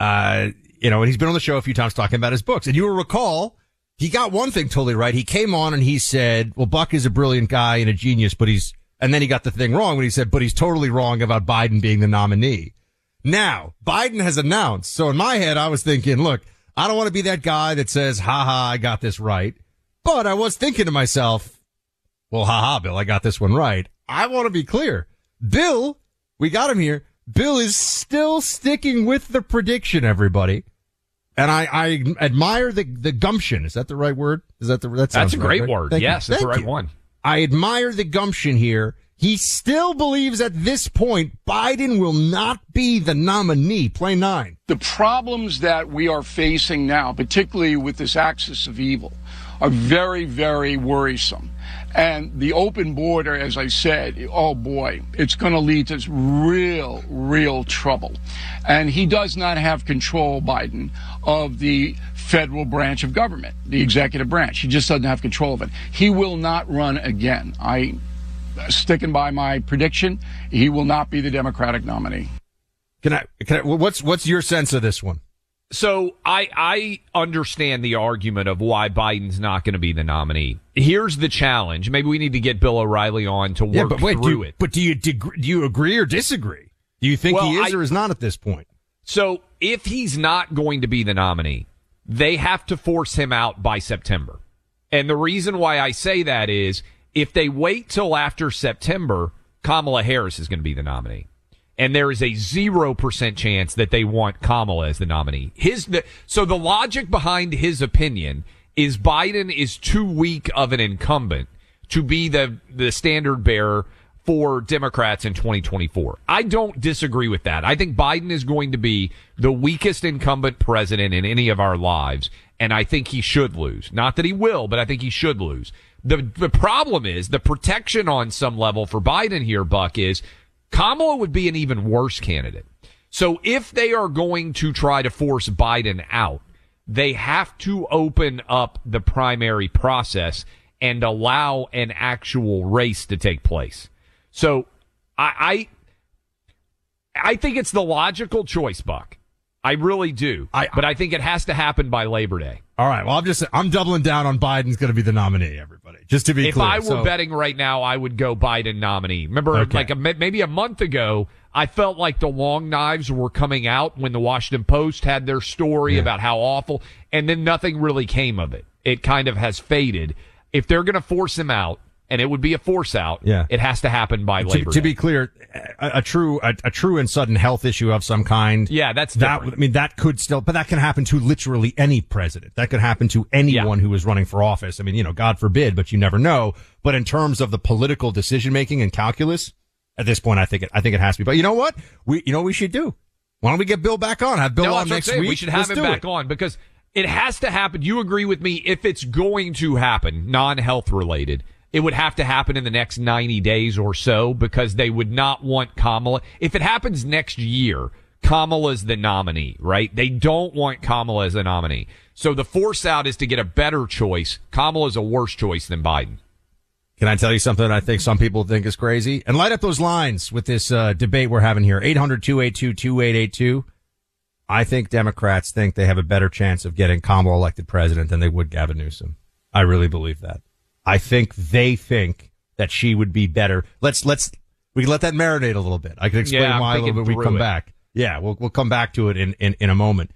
Uh, you know, and he's been on the show a few times talking about his books. And you will recall, he got one thing totally right. He came on and he said, well, Buck is a brilliant guy and a genius, but he's, and then he got the thing wrong when he said, but he's totally wrong about Biden being the nominee. Now, Biden has announced. So in my head, I was thinking, look, I don't want to be that guy that says, ha ha, I got this right. But I was thinking to myself, well, haha, Bill, I got this one right. I want to be clear. Bill, we got him here. Bill is still sticking with the prediction, everybody. And I, I admire the, the gumption. Is that the right word? Is that the, that sounds That's a right, great right? word. Thank you. yes, that's the right you. one. I admire the gumption here he still believes at this point Biden will not be the nominee. Play nine. The problems that we are facing now, particularly with this axis of evil, are very, very worrisome. And the open border, as I said, oh boy, it's going to lead to real, real trouble. And he does not have control, Biden, of the federal branch of government, the executive branch. He just doesn't have control of it. He will not run again. I sticking by my prediction. He will not be the Democratic nominee. Can I? Can I what's what's your sense of this one? So I I understand the argument of why Biden's not going to be the nominee. Here's the challenge. Maybe we need to get Bill O'Reilly on to work yeah, but wait, through do, it. But do you do you agree or disagree? Do you think well, he is I, or is not at this point? So if he's not going to be the nominee, they have to force him out by September. And the reason why I say that is if they wait till after September, Kamala Harris is going to be the nominee. And there is a 0% chance that they want Kamala as the nominee. His, the, so the logic behind his opinion is Biden is too weak of an incumbent to be the, the standard bearer for Democrats in 2024. I don't disagree with that. I think Biden is going to be the weakest incumbent president in any of our lives. And I think he should lose. Not that he will, but I think he should lose. The, the problem is the protection on some level for Biden here, Buck, is Kamala would be an even worse candidate. So if they are going to try to force Biden out, they have to open up the primary process and allow an actual race to take place. So I, I, I think it's the logical choice, Buck. I really do. I, but I think it has to happen by Labor Day. All right. Well, I'm just I'm doubling down on Biden's going to be the nominee. Everybody, just to be if clear. I were so. betting right now, I would go Biden nominee. Remember, Okay. like a, maybe a month ago, I felt like the long knives were coming out when the Washington Post had their story about how awful, and then nothing really came of it. It kind of has faded. If they're going to force him out, and it would be a force out, Yeah. it has to happen by to, Labor to Day. be clear, a, a true a, a true and sudden health issue of some kind. Yeah, that's that. I mean, that could still, but that can happen to literally any president. That could happen to anyone who is running for office. I mean, you know, God forbid, but you never know. But in terms of the political decision making and calculus, at this point, I think it, I think it has to be. But you know what? We, you know, what we should do. Why don't we get Bill back on? Have Bill No, on that's what I'm next saying. week. We should have Let's him back it. on because it has to happen. You agree with me? If it's going to happen, non-health related, it would have to happen in the next 90 days or so because they would not want Kamala. If it happens next year, Kamala's the nominee, right? They don't want Kamala as the nominee. So the force out is to get a better choice. Kamala's a worse choice than Biden. Can I tell you something I think some people think is crazy? And light up those lines with this uh, debate we're having here. 800-282-2882. I think Democrats think they have a better chance of getting Kamala elected president than they would Gavin Newsom. I really believe that. I think they think that she would be better. Let's, let's, we can let that marinate a little bit. I can explain Yeah, why a little bit. We come it. back. Yeah, we'll, we'll come back to it in, in, in a moment.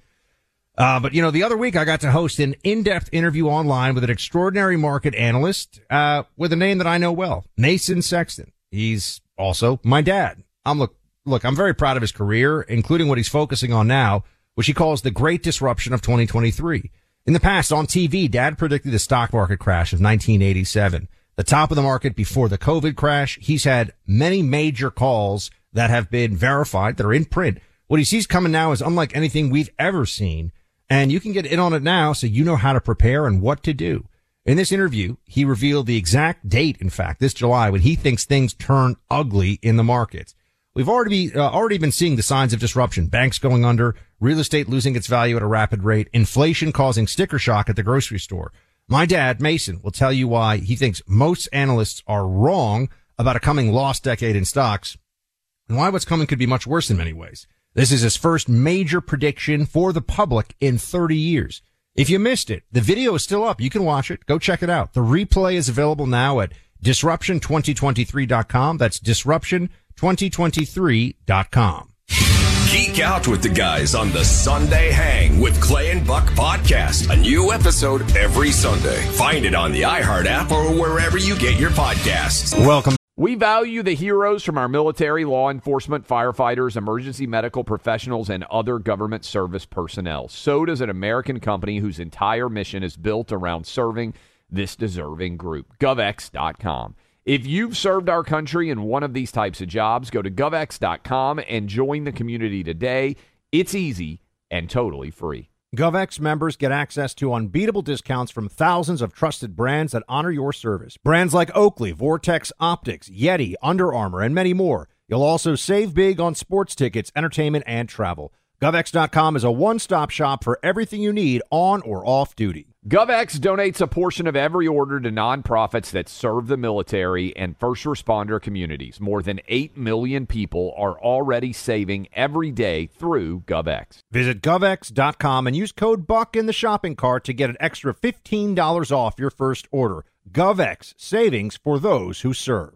Uh, but you know, the other week I got to host an in-depth interview online with an extraordinary market analyst, uh, with a name that I know well, Mason Sexton. He's also my dad. I'm look, look, I'm very proud of his career, including what he's focusing on now, which he calls the great disruption of 2023. In the past on TV, dad predicted the stock market crash of 1987, the top of the market before the COVID crash. He's had many major calls that have been verified that are in print. What he sees coming now is unlike anything we've ever seen. And you can get in on it now so you know how to prepare and what to do. In this interview, he revealed the exact date, in fact, this July when he thinks things turn ugly in the markets. We've already uh, already been seeing the signs of disruption. Banks going under, real estate losing its value at a rapid rate, inflation causing sticker shock at the grocery store. My dad, Mason, will tell you why he thinks most analysts are wrong about a coming lost decade in stocks and why what's coming could be much worse in many ways. This is his first major prediction for the public in 30 years. If you missed it, the video is still up. You can watch it. Go check it out. The replay is available now at disruption2023.com. That's disruption2023.com. Geek out with the guys on the Sunday Hang with Clay and Buck podcast. A new episode every Sunday. Find it on the iHeart app or wherever you get your podcasts. Welcome. We value the heroes from our military, law enforcement, firefighters, emergency medical professionals, and other government service personnel. So does an American company whose entire mission is built around serving this deserving group. GovX.com. If you've served our country in one of these types of jobs, go to govx.com and join the community today. It's easy and totally free. GovX members get access to unbeatable discounts from thousands of trusted brands that honor your service. Brands like Oakley, Vortex Optics, Yeti, Under Armour, and many more. You'll also save big on sports tickets, entertainment, and travel. GovX.com is a one stop shop for everything you need on or off duty. GovX donates a portion of every order to nonprofits that serve the military and first responder communities. More than 8 million people are already saving every day through GovX. Visit GovX.com and use code BUCK in the shopping cart to get an extra $15 off your first order. GovX, savings for those who serve.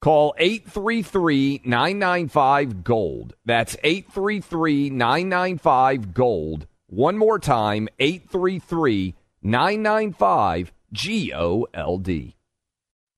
Call 833 995 Gold. That's 833 995 Gold. One more time 833 995 G O L D.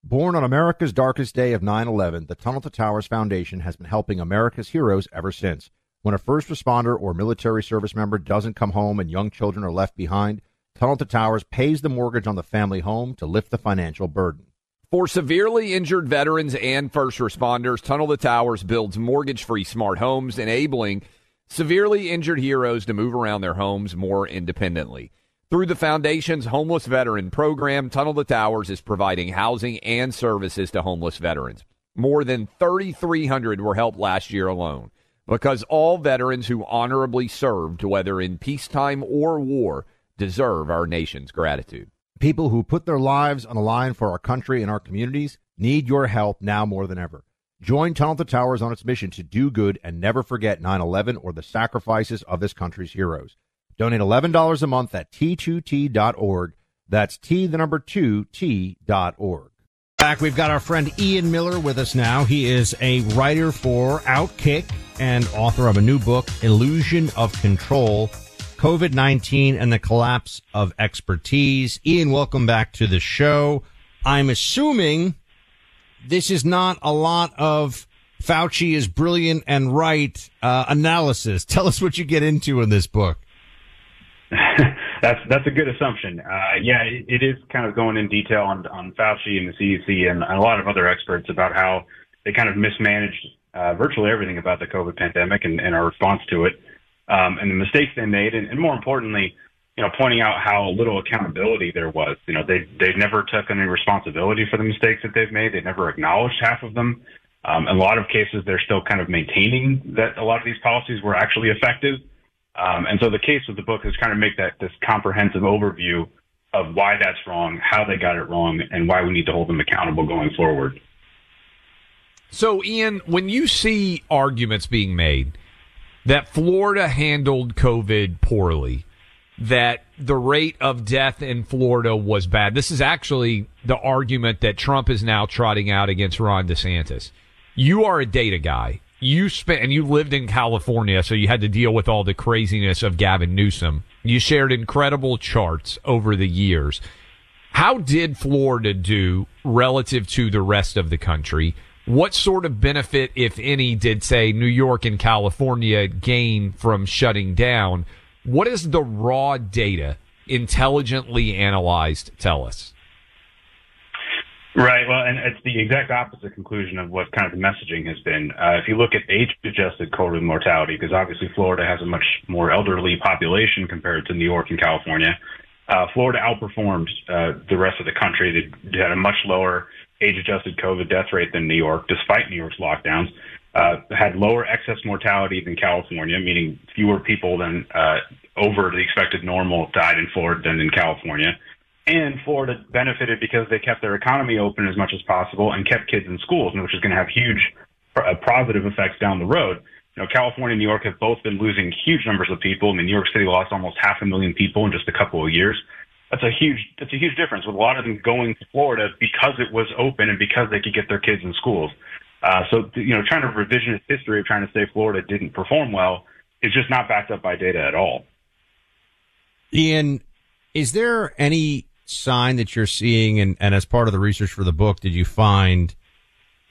Born on America's darkest day of 9 11, the Tunnel to Towers Foundation has been helping America's heroes ever since. When a first responder or military service member doesn't come home and young children are left behind, Tunnel to Towers pays the mortgage on the family home to lift the financial burden. For severely injured veterans and first responders, Tunnel to Towers builds mortgage free smart homes, enabling severely injured heroes to move around their homes more independently. Through the Foundation's Homeless Veteran Program, Tunnel to Towers is providing housing and services to homeless veterans. More than 3,300 were helped last year alone because all veterans who honorably served, whether in peacetime or war, deserve our nation's gratitude. People who put their lives on the line for our country and our communities need your help now more than ever. Join Tunnel to Towers on its mission to do good and never forget 9 11 or the sacrifices of this country's heroes. Donate $11 a month at t2t.org. That's T, the number 2, T.org. Back, we've got our friend Ian Miller with us now. He is a writer for Outkick and author of a new book, Illusion of Control COVID 19 and the collapse of expertise. Ian, welcome back to the show. I'm assuming this is not a lot of Fauci is brilliant and right uh, analysis. Tell us what you get into in this book. that's that's a good assumption. Uh, yeah, it, it is kind of going in detail on on Fauci and the CDC and a lot of other experts about how they kind of mismanaged uh, virtually everything about the COVID pandemic and, and our response to it um, and the mistakes they made, and, and more importantly, you know, pointing out how little accountability there was. You know, they they never took any responsibility for the mistakes that they've made. They never acknowledged half of them. Um, in a lot of cases, they're still kind of maintaining that a lot of these policies were actually effective. Um, and so the case with the book is kind of make that this comprehensive overview of why that's wrong, how they got it wrong, and why we need to hold them accountable going forward. So, Ian, when you see arguments being made that Florida handled COVID poorly, that the rate of death in Florida was bad. This is actually the argument that Trump is now trotting out against Ron DeSantis. You are a data guy. You spent and you lived in California, so you had to deal with all the craziness of Gavin Newsom. You shared incredible charts over the years. How did Florida do relative to the rest of the country? What sort of benefit, if any, did say New York and California gain from shutting down? What does the raw data, intelligently analyzed, tell us? Right. Well, and it's the exact opposite conclusion of what kind of the messaging has been. Uh, if you look at age-adjusted COVID mortality, because obviously Florida has a much more elderly population compared to New York and California, uh, Florida outperformed uh, the rest of the country. They had a much lower age-adjusted COVID death rate than New York, despite New York's lockdowns. Uh, had lower excess mortality than California, meaning fewer people than uh, over the expected normal died in Florida than in California. And Florida benefited because they kept their economy open as much as possible and kept kids in schools, which is going to have huge uh, positive effects down the road. You know, California and New York have both been losing huge numbers of people. I mean, New York City lost almost half a million people in just a couple of years. That's a huge, that's a huge difference with a lot of them going to Florida because it was open and because they could get their kids in schools. Uh, so, you know, trying to revisionist history of trying to say Florida didn't perform well is just not backed up by data at all. Ian, is there any sign that you're seeing, and, and as part of the research for the book, did you find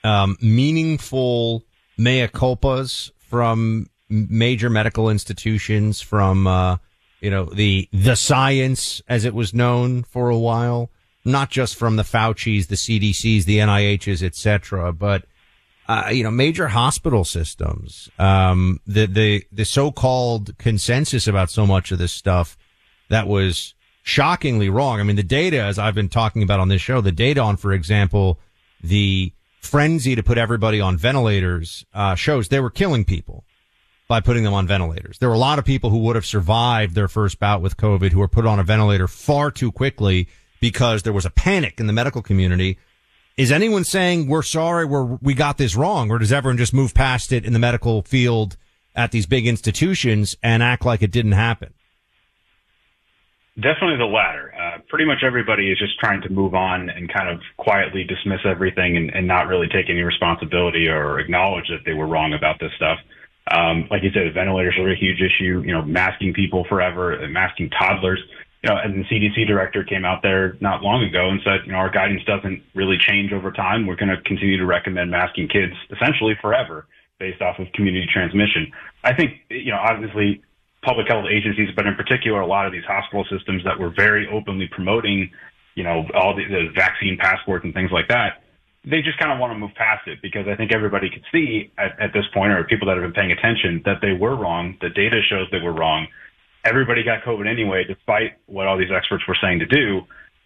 um, meaningful mea culpas from major medical institutions, from uh, you know the the science as it was known for a while, not just from the Fauci's, the CDC's, the NIH's, etc., but uh, you know, major hospital systems, um, the, the, the so-called consensus about so much of this stuff that was shockingly wrong. I mean, the data, as I've been talking about on this show, the data on, for example, the frenzy to put everybody on ventilators, uh, shows they were killing people by putting them on ventilators. There were a lot of people who would have survived their first bout with COVID who were put on a ventilator far too quickly because there was a panic in the medical community is anyone saying we're sorry, we're, we got this wrong, or does everyone just move past it in the medical field at these big institutions and act like it didn't happen? Definitely the latter. Uh, pretty much everybody is just trying to move on and kind of quietly dismiss everything and, and not really take any responsibility or acknowledge that they were wrong about this stuff. Um, like you said, ventilators are a huge issue. You know, masking people forever, masking toddlers you know, and the CDC director came out there not long ago and said, you know, our guidance doesn't really change over time. We're going to continue to recommend masking kids essentially forever based off of community transmission. I think, you know, obviously public health agencies, but in particular, a lot of these hospital systems that were very openly promoting, you know, all the, the vaccine passports and things like that, they just kind of want to move past it because I think everybody could see at, at this point, or people that have been paying attention, that they were wrong. The data shows they were wrong everybody got COVID anyway, despite what all these experts were saying to do.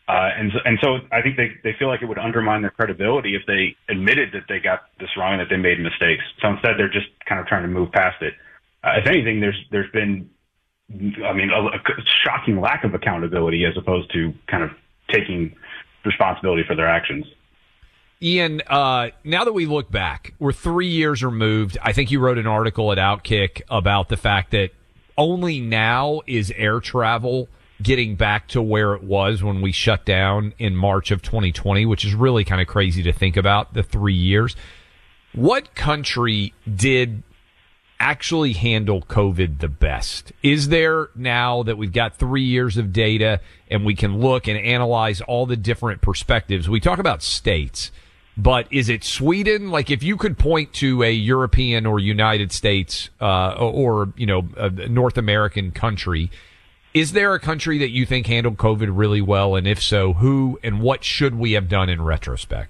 Uh, and and so I think they they feel like it would undermine their credibility if they admitted that they got this wrong and that they made mistakes. So instead, they're just kind of trying to move past it. Uh, if anything, there's there's been, I mean, a, a shocking lack of accountability as opposed to kind of taking responsibility for their actions. Ian, uh, now that we look back, we're three years removed. I think you wrote an article at Outkick about the fact that only now is air travel getting back to where it was when we shut down in March of 2020, which is really kind of crazy to think about the three years. What country did actually handle COVID the best? Is there now that we've got three years of data and we can look and analyze all the different perspectives? We talk about states but is it Sweden? Like, if you could point to a European or United States uh, or you know North American country, is there a country that you think handled COVID really well? And if so, who and what should we have done in retrospect?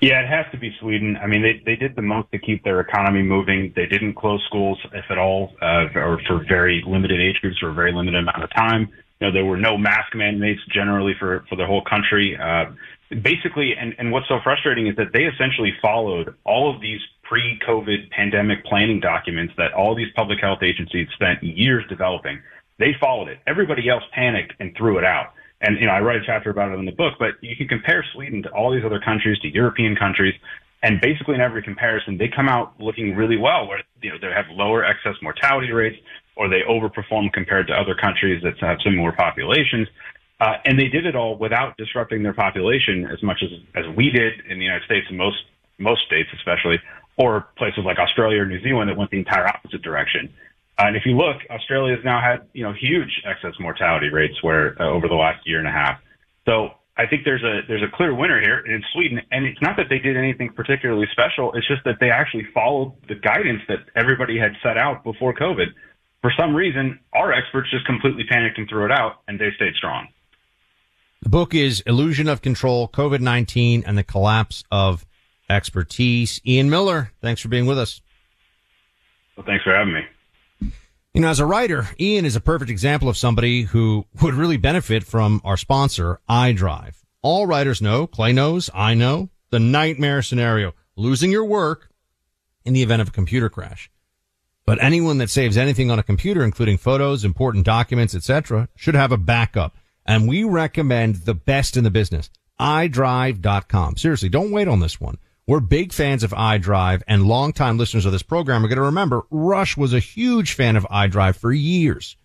Yeah, it has to be Sweden. I mean, they they did the most to keep their economy moving. They didn't close schools, if at all, uh, or for very limited age groups for a very limited amount of time. You know, there were no mask mandates generally for for the whole country. Uh, basically, and, and what's so frustrating is that they essentially followed all of these pre-COVID pandemic planning documents that all these public health agencies spent years developing. They followed it. Everybody else panicked and threw it out. And you know, I write a chapter about it in the book. But you can compare Sweden to all these other countries, to European countries, and basically in every comparison, they come out looking really well. Where you know they have lower excess mortality rates, or they overperform compared to other countries that have similar populations. Uh, and they did it all without disrupting their population as much as, as we did in the United States and most, most states, especially, or places like Australia or New Zealand that went the entire opposite direction. Uh, and if you look, Australia has now had, you know, huge excess mortality rates where uh, over the last year and a half. So I think there's a there's a clear winner here in Sweden, and it's not that they did anything particularly special. It's just that they actually followed the guidance that everybody had set out before COVID. For some reason, our experts just completely panicked and threw it out, and they stayed strong. The book is Illusion of Control, COVID-19 and the Collapse of Expertise. Ian Miller, thanks for being with us. Well, thanks for having me. You know, as a writer, Ian is a perfect example of somebody who would really benefit from our sponsor, iDrive. All writers know, Clay knows, I know, the nightmare scenario, losing your work in the event of a computer crash. But anyone that saves anything on a computer, including photos, important documents, etc., should have a backup. And we recommend the best in the business, iDrive.com. Seriously, don't wait on this one. We're big fans of iDrive and longtime listeners of this program are going to remember Rush was a huge fan of iDrive for years.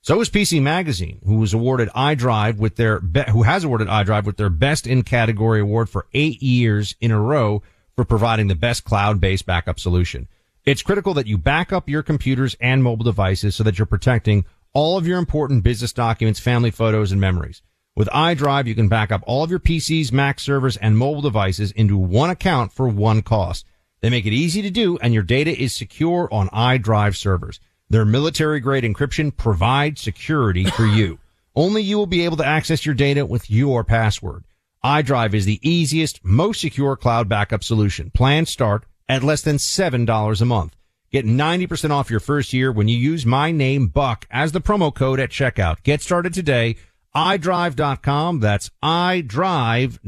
So is PC Magazine, who was awarded iDrive with their, be- who has awarded iDrive with their best in category award for eight years in a row for providing the best cloud-based backup solution. It's critical that you back up your computers and mobile devices so that you're protecting all of your important business documents, family photos, and memories. With iDrive, you can back up all of your PCs, Mac servers, and mobile devices into one account for one cost. They make it easy to do, and your data is secure on iDrive servers. Their military grade encryption provides security for you. Only you will be able to access your data with your password. iDrive is the easiest, most secure cloud backup solution. Plans start at less than $7 a month. Get 90% off your first year when you use my name Buck as the promo code at checkout. Get started today iDrive.com. That's iDrive.com.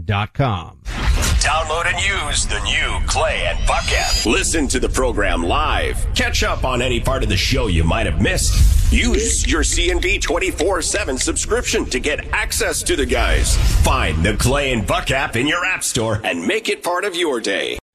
Download and use the new Clay and Buck app. Listen to the program live. Catch up on any part of the show you might have missed. Use your CNB 24-7 subscription to get access to the guys. Find the Clay and Buck app in your app store and make it part of your day.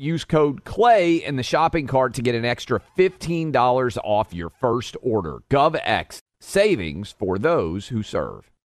Use code CLAY in the shopping cart to get an extra $15 off your first order. GovX, savings for those who serve.